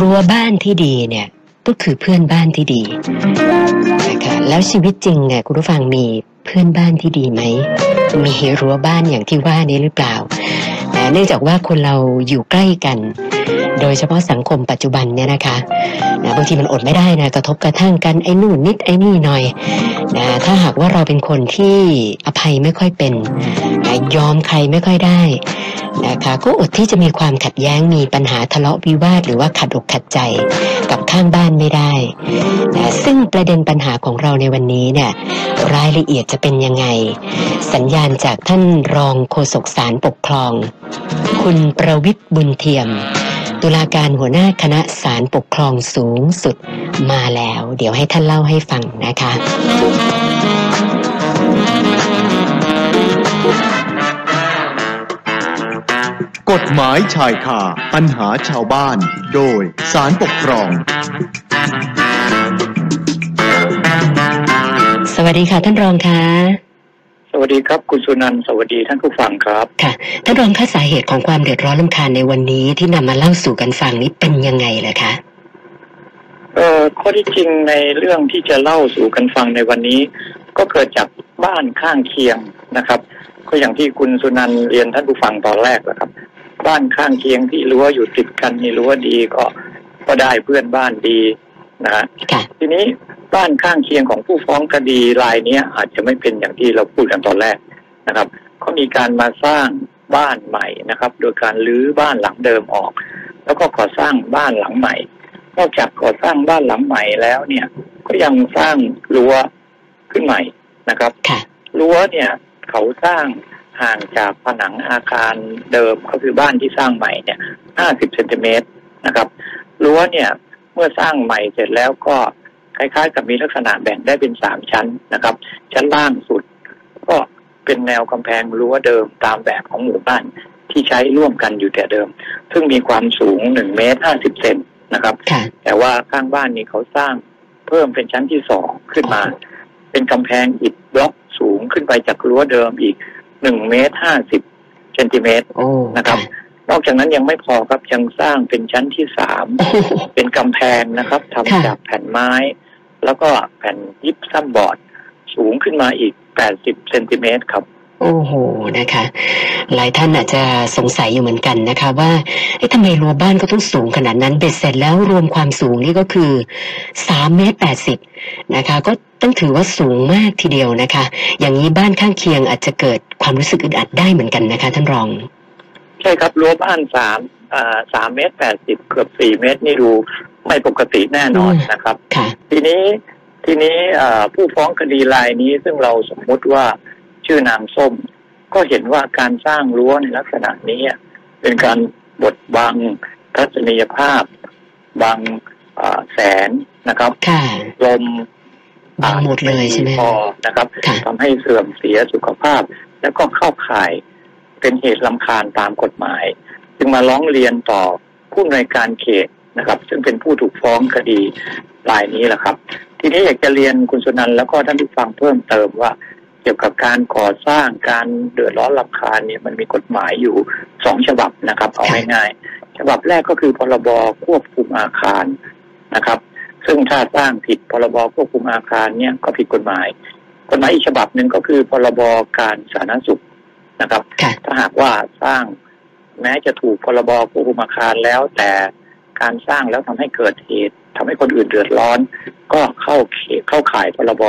รั้วบ้านที่ดีเนี่ยก็คือเพื่อนบ้านที่ดีนะคะแล้วชีวิตจริงเนี่ยคุณผู้ฟังมีเพื่อนบ้านที่ดีไหมมีรั้วบ้านอย่างที่ว่านี้หรือเปล่าเนื่องจากว่าคนเราอยู่ใกล้กัน โดยเฉพาะสังคมปัจจุบันเนี่ยนะคะนะบางทีมันอดไม่ได้นะกระทบกระทั่งกันไอ้นู่นนิดไอ้นี่หน่อยนะถ้าหากว่าเราเป็นคนที่อภัยไม่ค่อยเป็นนะยอมใครไม่ค่อยได้นะคะก็อดที่จะมีความขัดแย้งมีปัญหาทะเลาะวิวาทหรือว่าขัดอกขัดใจกับข้างบ้านไม่ได้นะซึ่งประเด็นปัญหาของเราในวันนี้เนี่ยรายละเอียดจะเป็นยังไง สัญญาณจากท่านรองโฆษกสารปกครอง คุณประวิทย์บุญเทียม ตุลาการหัวหน้าคณะศาลปกครองสูงสุดมาแล้ว เดี๋ยวให้ท่านเล่าให้ฟังนะคะกฎหมายชายคาปัญหาชาวบ้าน โดยสารปกครอง สวัสดีค่ะท่านรองค่ะ สวัสดีครับคุณสุนันท์สวัสดีท่านผู้ฟังครับ ค่ะท่านรองคะสาเหตุของความเดือดร้อนลำคาญในวันนี้ที่นำมาเล่าสู่กันฟังนี้เป็นยังไงเลยคะเอ่อข้อที่จริงในเรื่องที่จะเล่าสู่กันฟังในวันนี้ ก็เกิดจากบ้านข้างเคียงนะครับ ก็อย่างที่คุณสุนันท์เรียนท่านผู้ฟังตอนแรกนะครับ บ้านข้างเคียงที่รั้วอยู่ติดกันนี่รั้วดีก็ก็ได้เพื่อนบ้านดีนะฮะค่ะทีนี้ บ้านข้างเคียงของผู้ฟ้องคดีรายเนี้ยอาจจะไม่เป็นอย่างที่เราพูดกันตอนแรกนะครับเขามีการมาสร้างบ้านใหม่นะครับ โดยการรื้อบ้านหลังเดิมออก แล้วก็ก่อสร้างบ้านหลังใหม่นอกจากก่อสร้างบ้านหลังใหม่แล้วเนี่ย ก็ยังสร้างรั้วขึ้นใหม่นะครับค่ะรั้วเนี่ยเขาสร้างห่างจากผนังอาคารเดิมก็คือบ้านที่สร้างใหม่เนี่ย 50 เซนติเมตรนะครับ รั้วเนี่ย เมื่อสร้างใหม่เสร็จแล้วก็ คล้ายๆ กับมีลักษณะแบ่งได้เป็นสามชั้นนะครับ ชั้นล่างสุด ก็เป็นแนวกำแพงรั้วเดิมตามแบบของหมู่บ้านที่ใช้ร่วมกันอยู่แต่เดิม ซึ่งมีความสูงหนึ่งเมตรห้าสิบเซนนะครับค่ะแต่ว่าข้างบ้านนี้เขาสร้างเพิ่มเป็นชั้นที่สองขึ้นมา เป็นกำแพงอิฐบล็อกสูงขึ้นไปจากรั้วเดิมอีกหนึ่งเมตรห้าสิบเซนติเมตรโอ้นะครับนอกจากนั้นยังไม่พอครับยังสร้างเป็นชั้นที่สามเป็นกำแพงนะครับทำค่ะจากแผ่นไม้ แล้วก็แผ่นยิปซัมบอร์ดสูงขึ้นมาอีก 80 เซนติเมตรครับโอ้โหนะคะ หลายท่านอาจจะสงสัยอยู่เหมือนกันนะคะ ว่าเอ๊ะทำไมรั้วบ้านก็ต้องสูงขนาดนั้นเบ็ดเสร็จแล้วรวมความสูงนี่ก็คือสามเมตรแปดสิบนะคะ ก็ต้องถือว่าสูงมากทีเดียวนะคะ อย่างนี้บ้านข้างเคียงอาจจะเกิดความรู้สึกอึดอัดได้เหมือนกันนะคะ ท่านรอง ใช่ครับรั้วบ้านสามอ่าสามเมตรแปดสิบเกือบสี่เมตรนี่ดู ไม่ปกติแน่นอนอืมนะครับค่ะทีนี้ทีนี้อ่าผู้ฟ้องคดีรายนี้ซึ่งเราสมมุติว่าชื่อนางส้ม ก็เห็นว่าการสร้างรั้วในลักษณะนี้อะเป็นการบดบังทัศนียภาพบังอ่าแสงนะครับค่ะลมบังหมดเลยใช่ไหมพอนะครับค่ะทำให้เสื่อมเสียสุขภาพ แล้วก็เข้าข่ายเป็นเหตุลำคาญตามกฎหมาย จึงมาร้องเรียนต่อผู้อำนวยการเขต นะครับ ซึ่งเป็นผู้ถูกฟ้องคดีรายนี้แหละครับ ทีนี้อยากจะเรียนคุณสุนันท์แล้วก็ท่านผู้ฟังเพิ่มเติมว่า เกี่ยวกับการก่อสร้างการเดือดร้อนลำคาญเนี่ยมันมีกฎหมายอยู่สองฉบับนะครับเอาง่ายๆฉบับแรกก็คือพรบควบคุมอาคารนะครับ ซึ่งถ้าสร้างผิดพรบควบคุมอาคารเนี่ยก็ผิดกฎหมายกฎหมายอีกฉบับหนึ่งก็คือพรบการสาธารณสุขนะครับค่ะถ้าหากว่าสร้างแม้จะถูกพรบควบคุมอาคารแล้วแต่ การสร้างแล้วทำให้เกิดเหตุทำให้คนอื่นเดือดร้อน ก็เข้าเขตเข้าข่ายพรบ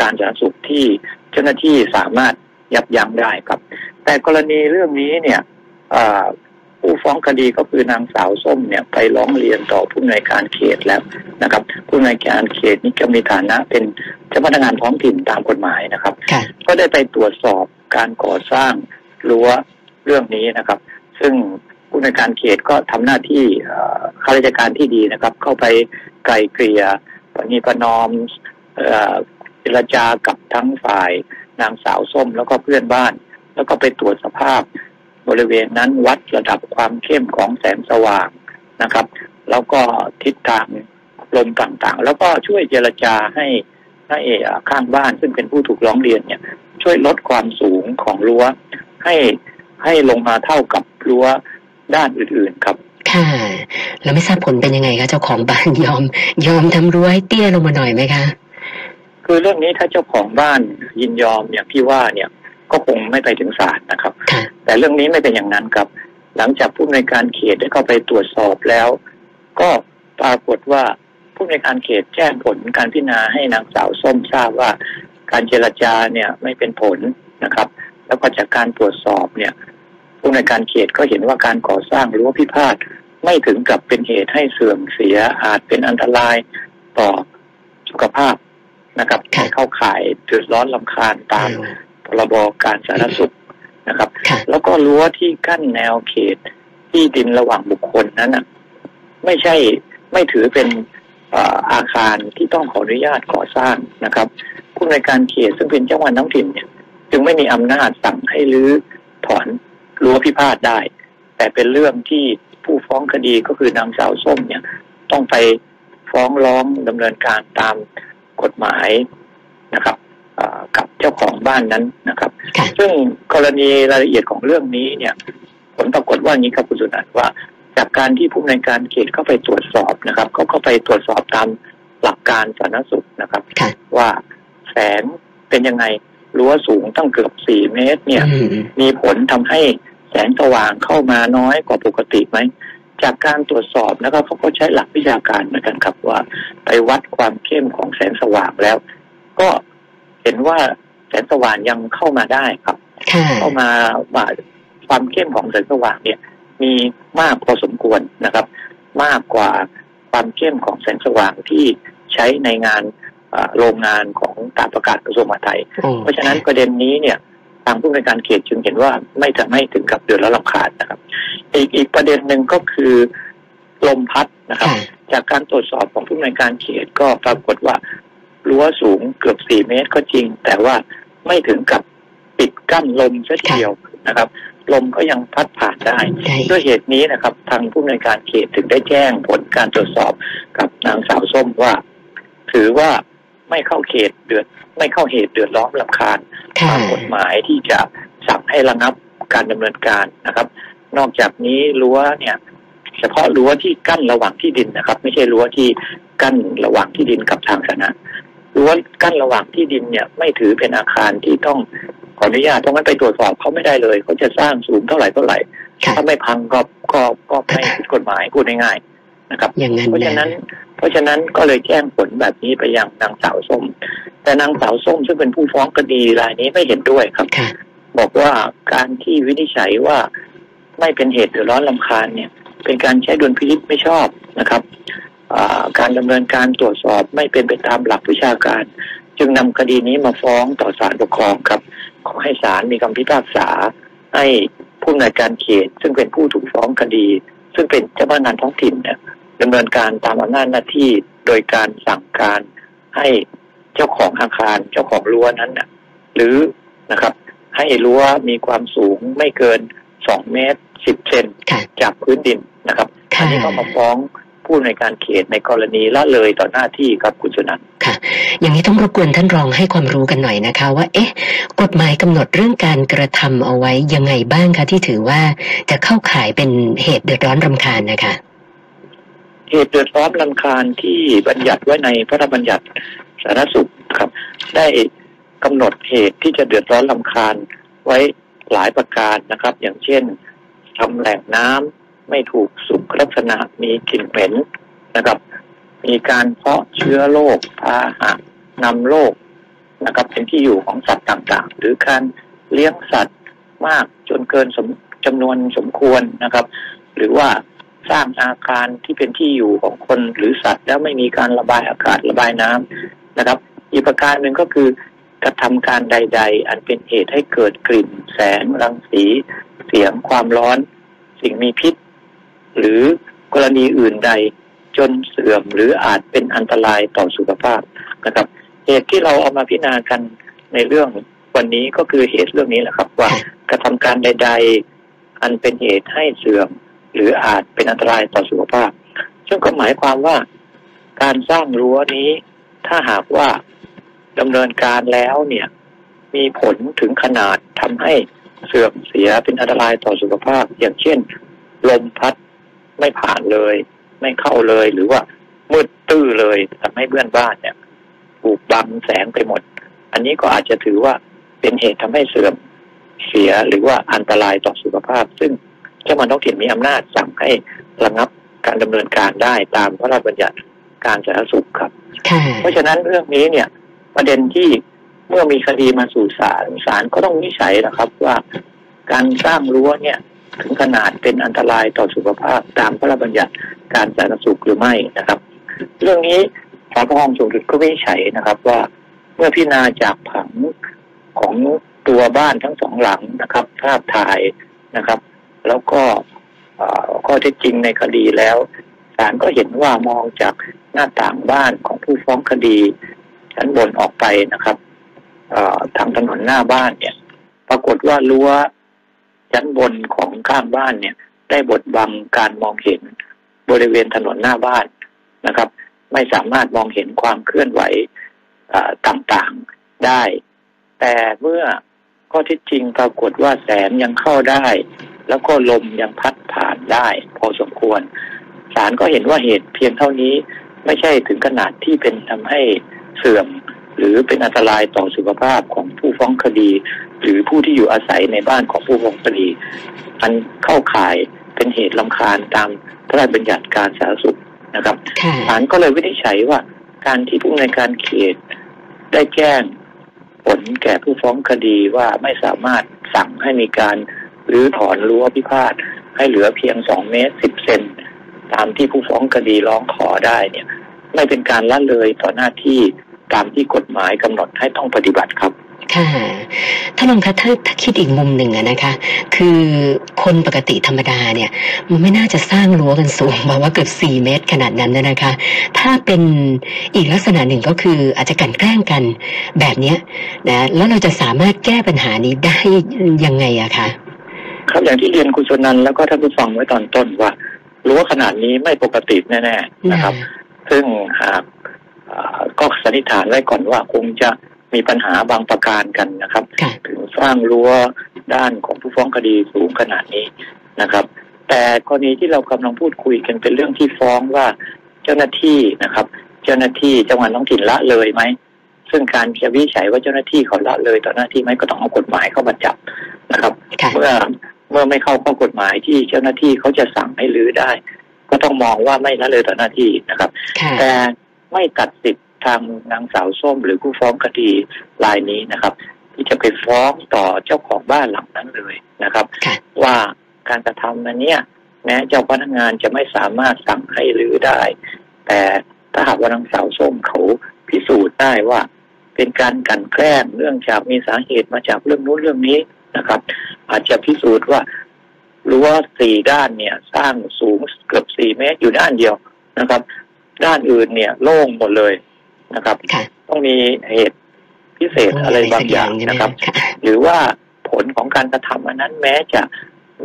การสาธารณสุขที่เจ้าหน้าที่สามารถยับยั้งได้ครับ แต่กรณีเรื่องนี้เนี่ยอ่าผู้ฟ้องคดีก็คือนางสาวส้มเนี่ยไปร้องเรียนต่อผู้อำนวยการเขตแล้วนะครับ ผู้อำนวยการเขตนี่ก็มีฐานะเป็นเจ้าพนักงานท้องถิ่นตามกฎหมายนะครับค่ะก็ได้ไปตรวจสอบการก่อสร้างรั้วเรื่องนี้นะครับ ซึ่ง ผู้ในการเขตก็ทำหน้าที่ข้าราชการที่ดีนะครับ เข้าไปไกลเกลี่ยปณีประนอมเจรจากับทั้งฝ่ายนางสาวส้มแล้วก็เพื่อนบ้าน แล้วก็ไปตรวจสภาพบริเวณนั้นวัดระดับความเข้มของแสงสว่างนะครับ แล้วก็ทิศทางลมต่างๆ แล้วก็ช่วยเจรจาให้ให้เออข้างบ้านซึ่งเป็นผู้ถูกร้องเรียนเนี่ย ช่วยลดความสูงของรั้วให้ให้ลงมาเท่ากับรั้ว ด้านอื่นๆครับ ค่ะ แล้วไม่ทราบผลเป็นยังไงคะเจ้าของบ้านยอม ยอมทำรั้วให้เตี้ยลงมาหน่อยไหมคะ คือเรื่องนี้ถ้าเจ้าของบ้านยินยอมอย่างพี่ว่าเนี่ยก็คงไม่ไปถึงศาลนะครับค่ะแต่เรื่องนี้ไม่เป็นอย่างนั้นครับ หลังจากผู้ในวยการเขตได้เข้าไปตรวจสอบแล้ว ก็ปรากฏว่าผู้ในวยการเขตแจ้งผลการพิจารณาให้นางสาวส้มทราบว่า การเจรจาเนี่ยไม่เป็นผลนะครับ แล้วก็จากการตรวจสอบเนี่ย ผู้ในวยการเขตก็เห็นว่าการก่อสร้างรั้วพิพาทไม่ถึงกับเป็นเหตุให้เสื่อมเสียอาจเป็นอันตรายต่อสุขภาพนะครับค่ะไม่เข้าข่ายเดือดร้อนลำคาญตามพรบการสาธารณสุขนะครับค่ะแล้วก็รั้วที่กั้นแนวเขตที่ดินระหว่างบุคคลนั้นน่ะไม่ใช่ไม่ถือเป็นเอ่ออาคารที่ต้องขออนุญาตก่อสร้างนะครับผู้ในวยการเขตซึ่งเป็นเจ้าหน้าที่ท้องถิ่นเนี่ยจึงไม่มีอำนาจสั่งให้รื้อถอน รั้วพิพาทได้ แต่เป็นเรื่องที่ผู้ฟ้องคดีก็คือนางสาวส้มเนี่ย ต้องไปฟ้องร้องดำเนินการตามกฎหมายนะครับเอ่อกับเจ้าของบ้านนั้นนะครับค่ะซึ่งกรณีรายละเอียดของเรื่องนี้เนี่ย ผลปรากฏว่าอย่างนี้ครับคุณสุนันท์ว่า จากการที่ผู้ในวยการเขตเข้าไปตรวจสอบนะครับเขาเข้าไปตรวจสอบตามหลักการสาธารณสุขนะครับค่ะว่าแสงเป็นยังไงรั้วสูงตั้งเกือบสี่เมตร เนี่ยอืมมีผลทำให้ แสงสว่างเข้ามาน้อยกว่าปกติไหม จากการตรวจสอบนะครับเขาก็ใช้หลักวิชาการเหมือนกันครับว่า ไปวัดความเข้มของแสงสว่างแล้ว ก็เห็นว่าแสงสว่างยังเข้ามาได้ครับค่ะเข้ามาว่าความเข้มของแสงสว่างเนี่ย มีมากพอสมควรนะครับ มากกว่าความเข้มของแสงสว่างที่ใช้ในงานอ่าโรงงานของตามประกาศกระทรวงมหาดไทยโอ้เพราะฉะนั้นประเด็นนี้เนี่ย ทางผู้ในวยการเขตจึงเห็นว่าไม่ทำให้ถึงกับเดือดร้อนรำคาญนะครับ อีกอีกประเด็นหนึ่งก็คือลมพัดนะครับค่ะจากการตรวจสอบของผู้ในวยการเขตก็ปรากฏว่ารั้วสูงเกือบสี่เมตรก็จริง แต่ว่าไม่ถึงกับปิดกั้นลมซะทีเดียวนะครับ ลมก็ยังพัดผ่านได้ใช่ด้วยเหตุนี้นะครับ ทางผู้ในวยการเขตถึงได้แจ้งผลการตรวจสอบกับนางสาวส้มว่า ถือว่าไม่เข้าเขตเดือด ไม่เข้าเหตุเดือดร้อนลำคาญ ค่ะตามกฎหมายที่จะสั่งให้ระงับการดำเนินการนะครับ นอกจากนี้รั้วเนี่ย เฉพาะรั้วที่กั้นระหว่างที่ดินนะครับ ไม่ใช่รั้วที่กั้นระหว่างที่ดินกับทางสาธารณะรั้วกั้นระหว่างที่ดินเนี่ย ไม่ถือเป็นอาคารที่ต้องขออนุญาตเพราะงั้นไปตรวจสอบเขาไม่ได้เลยเขาจะสร้างสูงเท่าไหร่เท่าไหร่ค่ะถ้าไม่พังก็ก็ก็ไม่ผิดกฎหมายพูดง่ายๆ นะครับอย่างนั้นเพราะฉะนั้น เพราะฉะนั้นก็เลยแจ้งผลแบบนี้ไปยังนางสาวส้ม แต่นางสาวส้มซึ่งเป็นผู้ฟ้องคดีรายนี้ไม่เห็นด้วยครับค่ะบอกว่าการที่วินิจฉัยว่าไม่เป็นเหตุเดือดร้อนลำคาญเนี่ย เป็นการใช้ดุลพินิจไม่ชอบนะครับอ่าการดำเนินการตรวจสอบไม่เป็นไปตามหลักวิชาการ จึงนำคดีนี้มาฟ้องต่อศาลปกครองครับ ขอให้ศาลมีคำพิพากษา ให้ผู้อำนวยการเขต ซึ่งเป็นผู้ถูกฟ้องคดี ซึ่งเป็นเจ้าพนักงานท้องถิ่นเนี่ย ดำเนินการตามอำนาจหน้าที่โดยการสั่งการให้เจ้าของอาคารเจ้าของรั้วนั้นน่ะหรือนะครับ ให้รั้วมีความสูงไม่เกินสองเมตรสิบเซนค่ะจากพื้นดินนะครับอัค่ะนนี้ก็มาฟ้องผู้ในวยการเขตในกรณีละเลยต่อหน้าที่ครับคุณสุนันท์ค่ะ อย่างนี้ต้องรบกวนท่านรองให้ความรู้กันหน่อยนะคะ ว่า เอ๊ะ กฎหมายกำหนดเรื่องการกระทำเอาไว้ยังไงบ้างคะที่ถือว่าจะเข้าข่ายเป็นเหตุเดือดร้อนรำคาญนะคะ เหตุเดือดร้อนลำคาญที่บัญญัติไว้ในพระราชบัญญัติสาธารณสุขครับ ได้กำหนดเหตุที่จะเดือดร้อนลำคาญไว้หลายประการนะครับ อย่างเช่นทำแหล่งน้ำไม่ถูกสุขลักษณะมีกลิ่นเหม็นนะครับ มีการเพาะเชื้อโรคพาหะนำโรคนะครับ เป็นที่อยู่ของสัตว์ต่างๆ หรือการเลี้ยงสัตว์มากจนเกินสมจำนวนสมควรนะครับ หรือว่า สร้างอาคารที่เป็นที่อยู่ของคนหรือสัตว์ แล้วไม่มีการระบายอากาศระบายน้ำนะครับ อีกประการหนึ่งก็คือกระทำการใด ๆ อันเป็นเหตุให้เกิดกลิ่น แสงรังสี เสียงความร้อน สิ่งมีพิษ หรือกรณีอื่นใดจนเสื่อมหรืออาจเป็นอันตรายต่อสุขภาพนะครับ เหตุที่เราเอามาพิจารณากันในเรื่องวันนี้ก็คือเหตุเรื่องนี้แหละครับ ว่าค่ะกระทำการใด ๆ อันเป็นเหตุให้เสื่อม หรืออาจเป็นอันตรายต่อสุขภาพ ซึ่งก็หมายความว่าการสร้างรั้วนี้ ถ้าหากว่าดำเนินการแล้วเนี่ย มีผลถึงขนาดทำให้เสื่อมเสียเป็นอันตรายต่อสุขภาพ อย่างเช่น ลมพัดไม่ผ่านเลย ไม่เข้าเลย หรือว่ามืดตื้อเลยทำให้เพื่อนบ้านเนี่ยถูกบังแสงไปหมด อันนี้ก็อาจจะถือว่าเป็นเหตุทำให้เสื่อมเสียหรือว่าอันตรายต่อสุขภาพ ซึ่ง เจ้ามันต้องถิ่นมีอำนาจสั่งให้ระงับการดำเนินการได้ตามพระราชบัญญัติการสาธารณสุขครับค่ะเพราะฉะนั้นเรื่องนี้เนี่ยประเด็นที่เมื่อมีคดีมาสู่ศาลศาลก็ต้องวินิจฉัยนะครับว่าการสร้างรั้วเนี่ยถึงขนาดเป็นอันตรายต่อสุขภาพตามพระราชบัญญัติการสาธารณสุขหรือไม่นะครับ เรื่องนี้ศาลปกครองสูงสุดก็วินิจฉัยนะครับ ว่าเมื่อพิจารณาจากผังของตัวบ้านทั้งสองหลังนะครับ ภาพถ่ายนะครับ แล้วก็ข้อเท็จจริงในคดีแล้วศาลก็เห็นว่ามองจากหน้าต่างบ้านของผู้ฟ้องคดีชั้นบนออกไปนะครับทางถนนหน้าบ้านเนี่ย ปรากฏว่ารั้วชั้นบนของข้างบ้านเนี่ย ได้บดบังการมองเห็นบริเวณถนนหน้าบ้านนะครับ ไม่สามารถมองเห็นความเคลื่อนไหวต่างๆได้ แต่เมื่อข้อเที่จริงปรากฏว่าแสงยังเข้าได้ แล้วก็ลมยังพัดผ่านได้ พอสมควรศาลก็เห็นว่าเหตุเพียงเท่านี้ไม่ใช่ถึงขนาดที่เป็นทำให้เสื่อม หรือเป็นอันตรายต่อสุขภาพของผู้ฟ้องคดี หรือผู้ที่อยู่อาศัยในบ้านของผู้ฟ้องคดี อันเข้าข่ายเป็นเหตุลำคาญตามพระราชบัญญัติการสาธารณสุขนะครับค่ะศาลก็เลยวินิจฉัยว่าการที่ผู้ในวยการเขตได้แจ้งผลแก่ผู้ฟ้องคดีว่าไม่สามารถสั่งให้มีการ หรือถอนรั้วพิพาทให้เหลือเพียงสองเมตรสิบเซนตามที่ผู้ฟ้องคดีร้องขอได้เนี่ย ไม่เป็นการละเลยต่อหน้าที่ตามที่กฎหมายกำหนดให้ต้องปฏิบัติครับค่ะท่านรองคะถ้าถ้าคิดอีกมุมหนึ่งนะคะ คือคนปกติธรรมดาเนี่ยมันไม่น่าจะสร้างรั้วกันสูงแบบว่าเกือบสี่เมตรขนาดนั้นนะนะคะ ถ้าเป็นอีกลักษณะหนึ่งก็คืออาจจะกันแกล้งกันแบบเนี้ยนะแล้วเราจะสามารถแก้ปัญหานี้ได้ยังไงอะคะ ครับอย่างที่เรียนคุณชนันท์แล้วก็ท่านผู้ฟังไว้ตอนต้นว่ารั้วขนาดนี้ไม่ปกติแน่ๆนะครับ ซึ่งหากเอ่อก็สันนิษฐานไว้ก่อนว่าคงจะมีปัญหาบางประการกันนะครับค่ะถึงสร้างรั้วด้านของผู้ฟ้องคดีสูงขนาดนี้นะครับ แต่กรณีที่เรากำลังพูดคุยกันเป็นเรื่องที่ฟ้องว่าเจ้าหน้าที่นะครับ เจ้าหน้าที่จังหวัดท้องถิ่นละเลยไหมซึ่งการจะวินิจฉัยว่าเจ้าหน้าที่เขาละเลยต่อหน้าที่ไหมก็ต้องเอากฎหมายเข้ามาจับนะครับค่ะเมื่อ เมื่อไม่เข้าข้อกฎหมายที่เจ้าหน้าที่เขาจะสั่งให้รื้อได้ ก็ต้องมองว่าไม่ละเลยต่อหน้าที่นะครับค่ะแต่ไม่ตัดสิทธิ์ทางนางสาวส้ม หรือผู้ฟ้องคดีรายนี้นะครับ ที่จะไปฟ้องต่อเจ้าของบ้านหลังนั้นเลยนะครับค่ะว่าการกระทำนั้นเนี่ยแม้เจ้าพนักงานจะไม่สามารถสั่งให้รื้อได้ แต่ถ้าหากว่านางสาวส้มเขาพิสูจน์ได้ว่า เป็นการกลันแกล้งเนื่องจากมีสาเหตุมาจากเรื่องนู้นเรื่องนี้ นะครับ อาจจะพิสูจน์ว่ารั้วสี่ด้านเนี่ย สร้างสูงเกือบสี่เมตรอยู่ด้านเดียวนะครับ ด้านอื่นเนี่ยโล่งหมดเลยนะครับค่ะต้องมีเหตุพิเศษอะไรบางอย่างใช่ไหมนะครับค่ะหรือว่าผลของการกระทำอันนั้นแม้จะ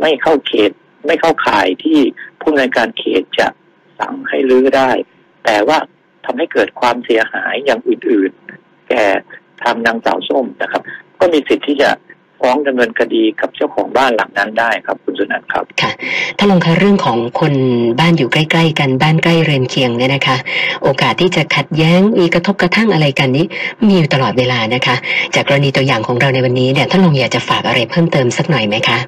ไม่เข้าเขตไม่เข้าข่ายที่ผู้ในวยการเขตจะสั่งให้รื้อได้ แต่ว่าทำให้เกิดความเสียหายอย่างอื่น ๆ แก่ทางนางสาวส้มนะครับ ก็มีสิทธิ์ที่จะ ฟ้องดำเนินคดีกับเจ้าของบ้านหลังนั้นได้ครับ คุณสุนันท์ครับค่ะถ้าลองคะเรื่องของคนบ้านอยู่ใกล้ ๆ กันบ้านใกล้เรือนเคียงเนี่ยนะคะ โอกาสที่จะขัดแย้งมีกระทบกระทั่งอะไรกันนี้ มีอยู่ตลอดเวลานะคะ จากกรณีตัวอย่างของเราในวันนี้เนี่ยท่านลองอยากจะฝากอะไรเพิ่มเติมสักหน่อยไหมคะ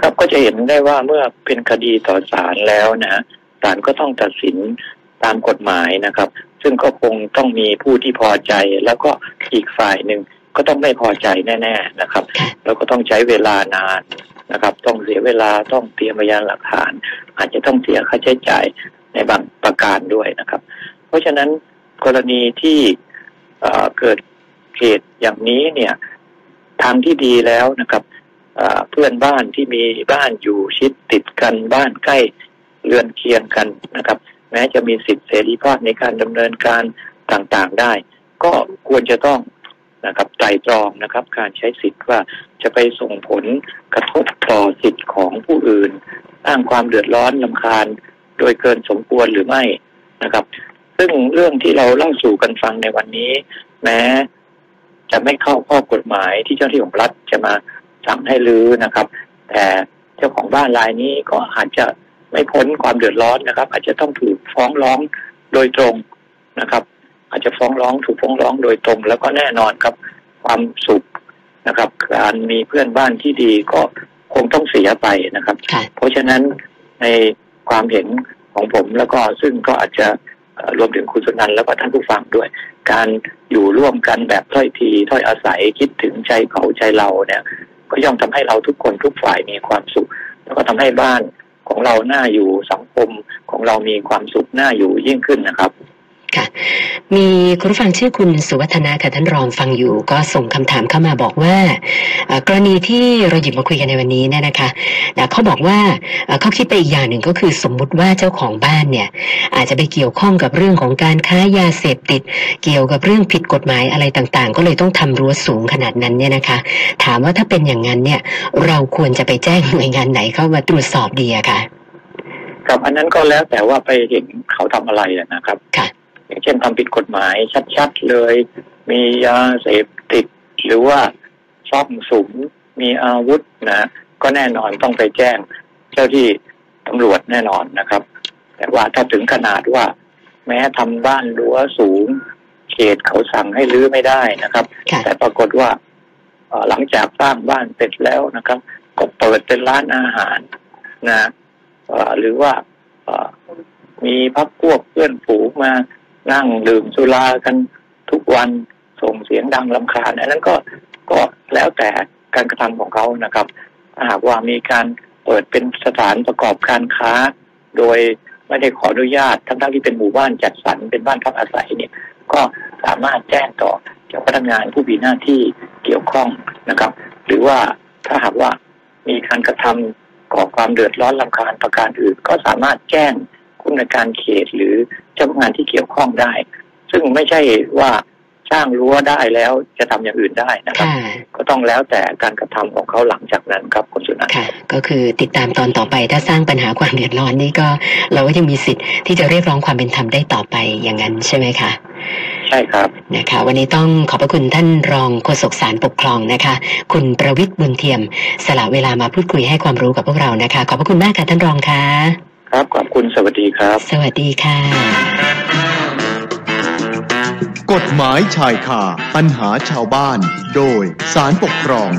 ครับก็จะเห็นได้ว่าเมื่อเป็นคดีต่อศาลแล้วนะฮะศาลก็ต้องตัดสินตามกฎหมายนะครับ ซึ่งก็คงต้องมีผู้ที่พอใจแล้วก็อีกฝ่ายหนึ่ง ก็ต้องไม่พอใจแน่ ๆนะครับค่ะแล้วก็ต้องใช้เวลานานนะครับ ต้องเสียเวลาต้องเตรียมพยานหลักฐาน อาจจะต้องเสียค่าใช้จ่ายในบางประการด้วยนะครับ เพราะฉะนั้นกรณีที่เอ่อเกิดเหตุอย่างนี้เนี่ยทางที่ดีแล้วนะครับเอ่อเพื่อนบ้านที่มีบ้านอยู่ชิดติดกันบ้านใกล้เรือนเคียงกันนะครับ แม้จะมีสิทธิเสรีภาพในการดำเนินการต่างๆได้ ก็ควรจะต้อง นะครับไตรตรองนะครับ การใช้สิทธิ์ว่าจะไปส่งผลกระทบต่อสิทธิ์ของผู้อื่นสร้างความเดือดร้อนลำคาญ โดยเกินสมควรหรือไม่นะครับ ซึ่งเรื่องที่เราเล่าสู่กันฟังในวันนี้ แม้จะไม่เข้าข้อกฎหมายที่เจ้าหน้าที่ของรัฐจะมาสั่งให้รื้อนะครับ แต่เจ้าของบ้านรายนี้ก็อาจจะไม่พ้นความเดือดร้อนนะครับ อาจจะต้องถูกฟ้องร้องโดยตรงนะครับ อาจจะฟ้องร้องถูกฟ้องร้องโดยตรง แล้วก็แน่นอนครับ ความสุขนะครับ การมีเพื่อนบ้านที่ดีก็คงต้องเสียไปนะครับค่ะเพราะฉะนั้นในความเห็นของผมแล้วก็ซึ่งก็อาจจะเอ่อรวมถึงคุณสุนันท์แล้วก็ท่านผู้ฟังด้วย การอยู่ร่วมกันแบบถ้อยทีถ้อยอาศัยคิดถึงใจเขาใจเราเนี่ย ก็ย่อมทำให้เราทุกคนทุกฝ่ายมีความสุข แล้วก็ทำให้บ้านของเราหน้าอยู่สังคมของเรามีความสุขหน้าอยู่ยิ่งขึ้นนะครับ มีคุณผู้ฟังชื่อคุณสุวัฒนาค่ะท่านรองฟังอยู่ ก็ส่งคำถามเข้ามาบอกว่าเอ่อกรณีที่เราหยิบมาคุยกันในวันนี้เนี่ยนะคะนะเขาบอกว่าเอ่อเขาคิดไปอีกอย่างหนึ่งก็คือสมมุติว่าเจ้าของบ้านเนี่ยอาจจะไปเกี่ยวข้องกับเรื่องของการค้ายาเสพติด เกี่ยวกับเรื่องผิดกฎหมายอะไรต่างๆ ก็เลยต้องทำรั้วสูงขนาดนั้นเนี่ยนะคะ ถามว่าถ้าเป็นอย่างนั้นเนี่ยเราควรจะไปแจ้งหน่วยงานไหนเข้ามาตรวจสอบดีอะคะกับอันนั้นก็แล้วแต่ว่าไปเห็นเขาทำอะไรอะนะครับค่ะ อย่างเช่นทำผิดกฎหมายชัดๆเลย มียาเสพติดหรือว่าซ่องสุมมีอาวุธนะก็แน่นอนต้องไปแจ้งเจ้าที่ตำรวจแน่นอนนะครับ แต่ว่าถ้าถึงขนาดว่า แม้ทำบ้านรั้วสูง เขตเขาสั่งให้รื้อไม่ได้นะครับค่ะแต่ปรากฏว่าเอ่อหลังจากสร้างบ้านเสร็จแล้วนะครับ ก็เปิดเป็นร้านอาหารนะเอ่อหรือว่าเอ่อมีพักพวกเพื่อนฝูงมา นั่งดื่มสุรากันทุกวันส่งเสียงดังลำคาญอันนั้นก็ก็แล้วแต่การกระทำของเขานะครับถ้าหากว่ามีการเปิดเป็นสถานประกอบการค้า โดยไม่ได้ขออนุญาตทั้งๆที่เป็นหมู่บ้านจัดสรรเป็นบ้านพักอาศัยเนี่ย ก็สามารถแจ้งต่อเจ้าพนักงานผู้มีหน้าที่เกี่ยวข้องนะครับ หรือว่าถ้าหากว่ามีการกระทำก่อความเดือดร้อนลำคาญประการอื่น ก็สามารถแจ้งผู้ในวยการเขตหรือ เจ้าพนักงานที่เกี่ยวข้องได้ ซึ่งไม่ใช่ว่าสร้างรั้วได้แล้วจะทำอย่างอื่นได้นะครับ ก็ต้องแล้วแต่การกระทำของเขาหลังจากนั้นครับคุณสุนันท์ค่ะ ก็คือติดตามตอนต่อไปถ้าสร้างปัญหาความเดือดร้อนนี่ก็ เราก็ยังมีสิทธิ์ที่จะเรียกร้องความเป็นธรรมได้ต่อไปอย่างนั้นใช่ไหมคะใช่ครับนะคะวันนี้ต้องขอบพระคุณท่านรองโฆษกสารปกครองนะคะ คุณประวิทย์บุญเทียม สละเวลามาพูดคุยให้ความรู้กับพวกเรานะคะ ขอบพระคุณมากค่ะท่านรองค่ะ ครับขอบคุณสวัสดีครับ สวัสดีค่ะ กฎหมายชายคาปัญหาชาวบ้าน โดยสารปกครอง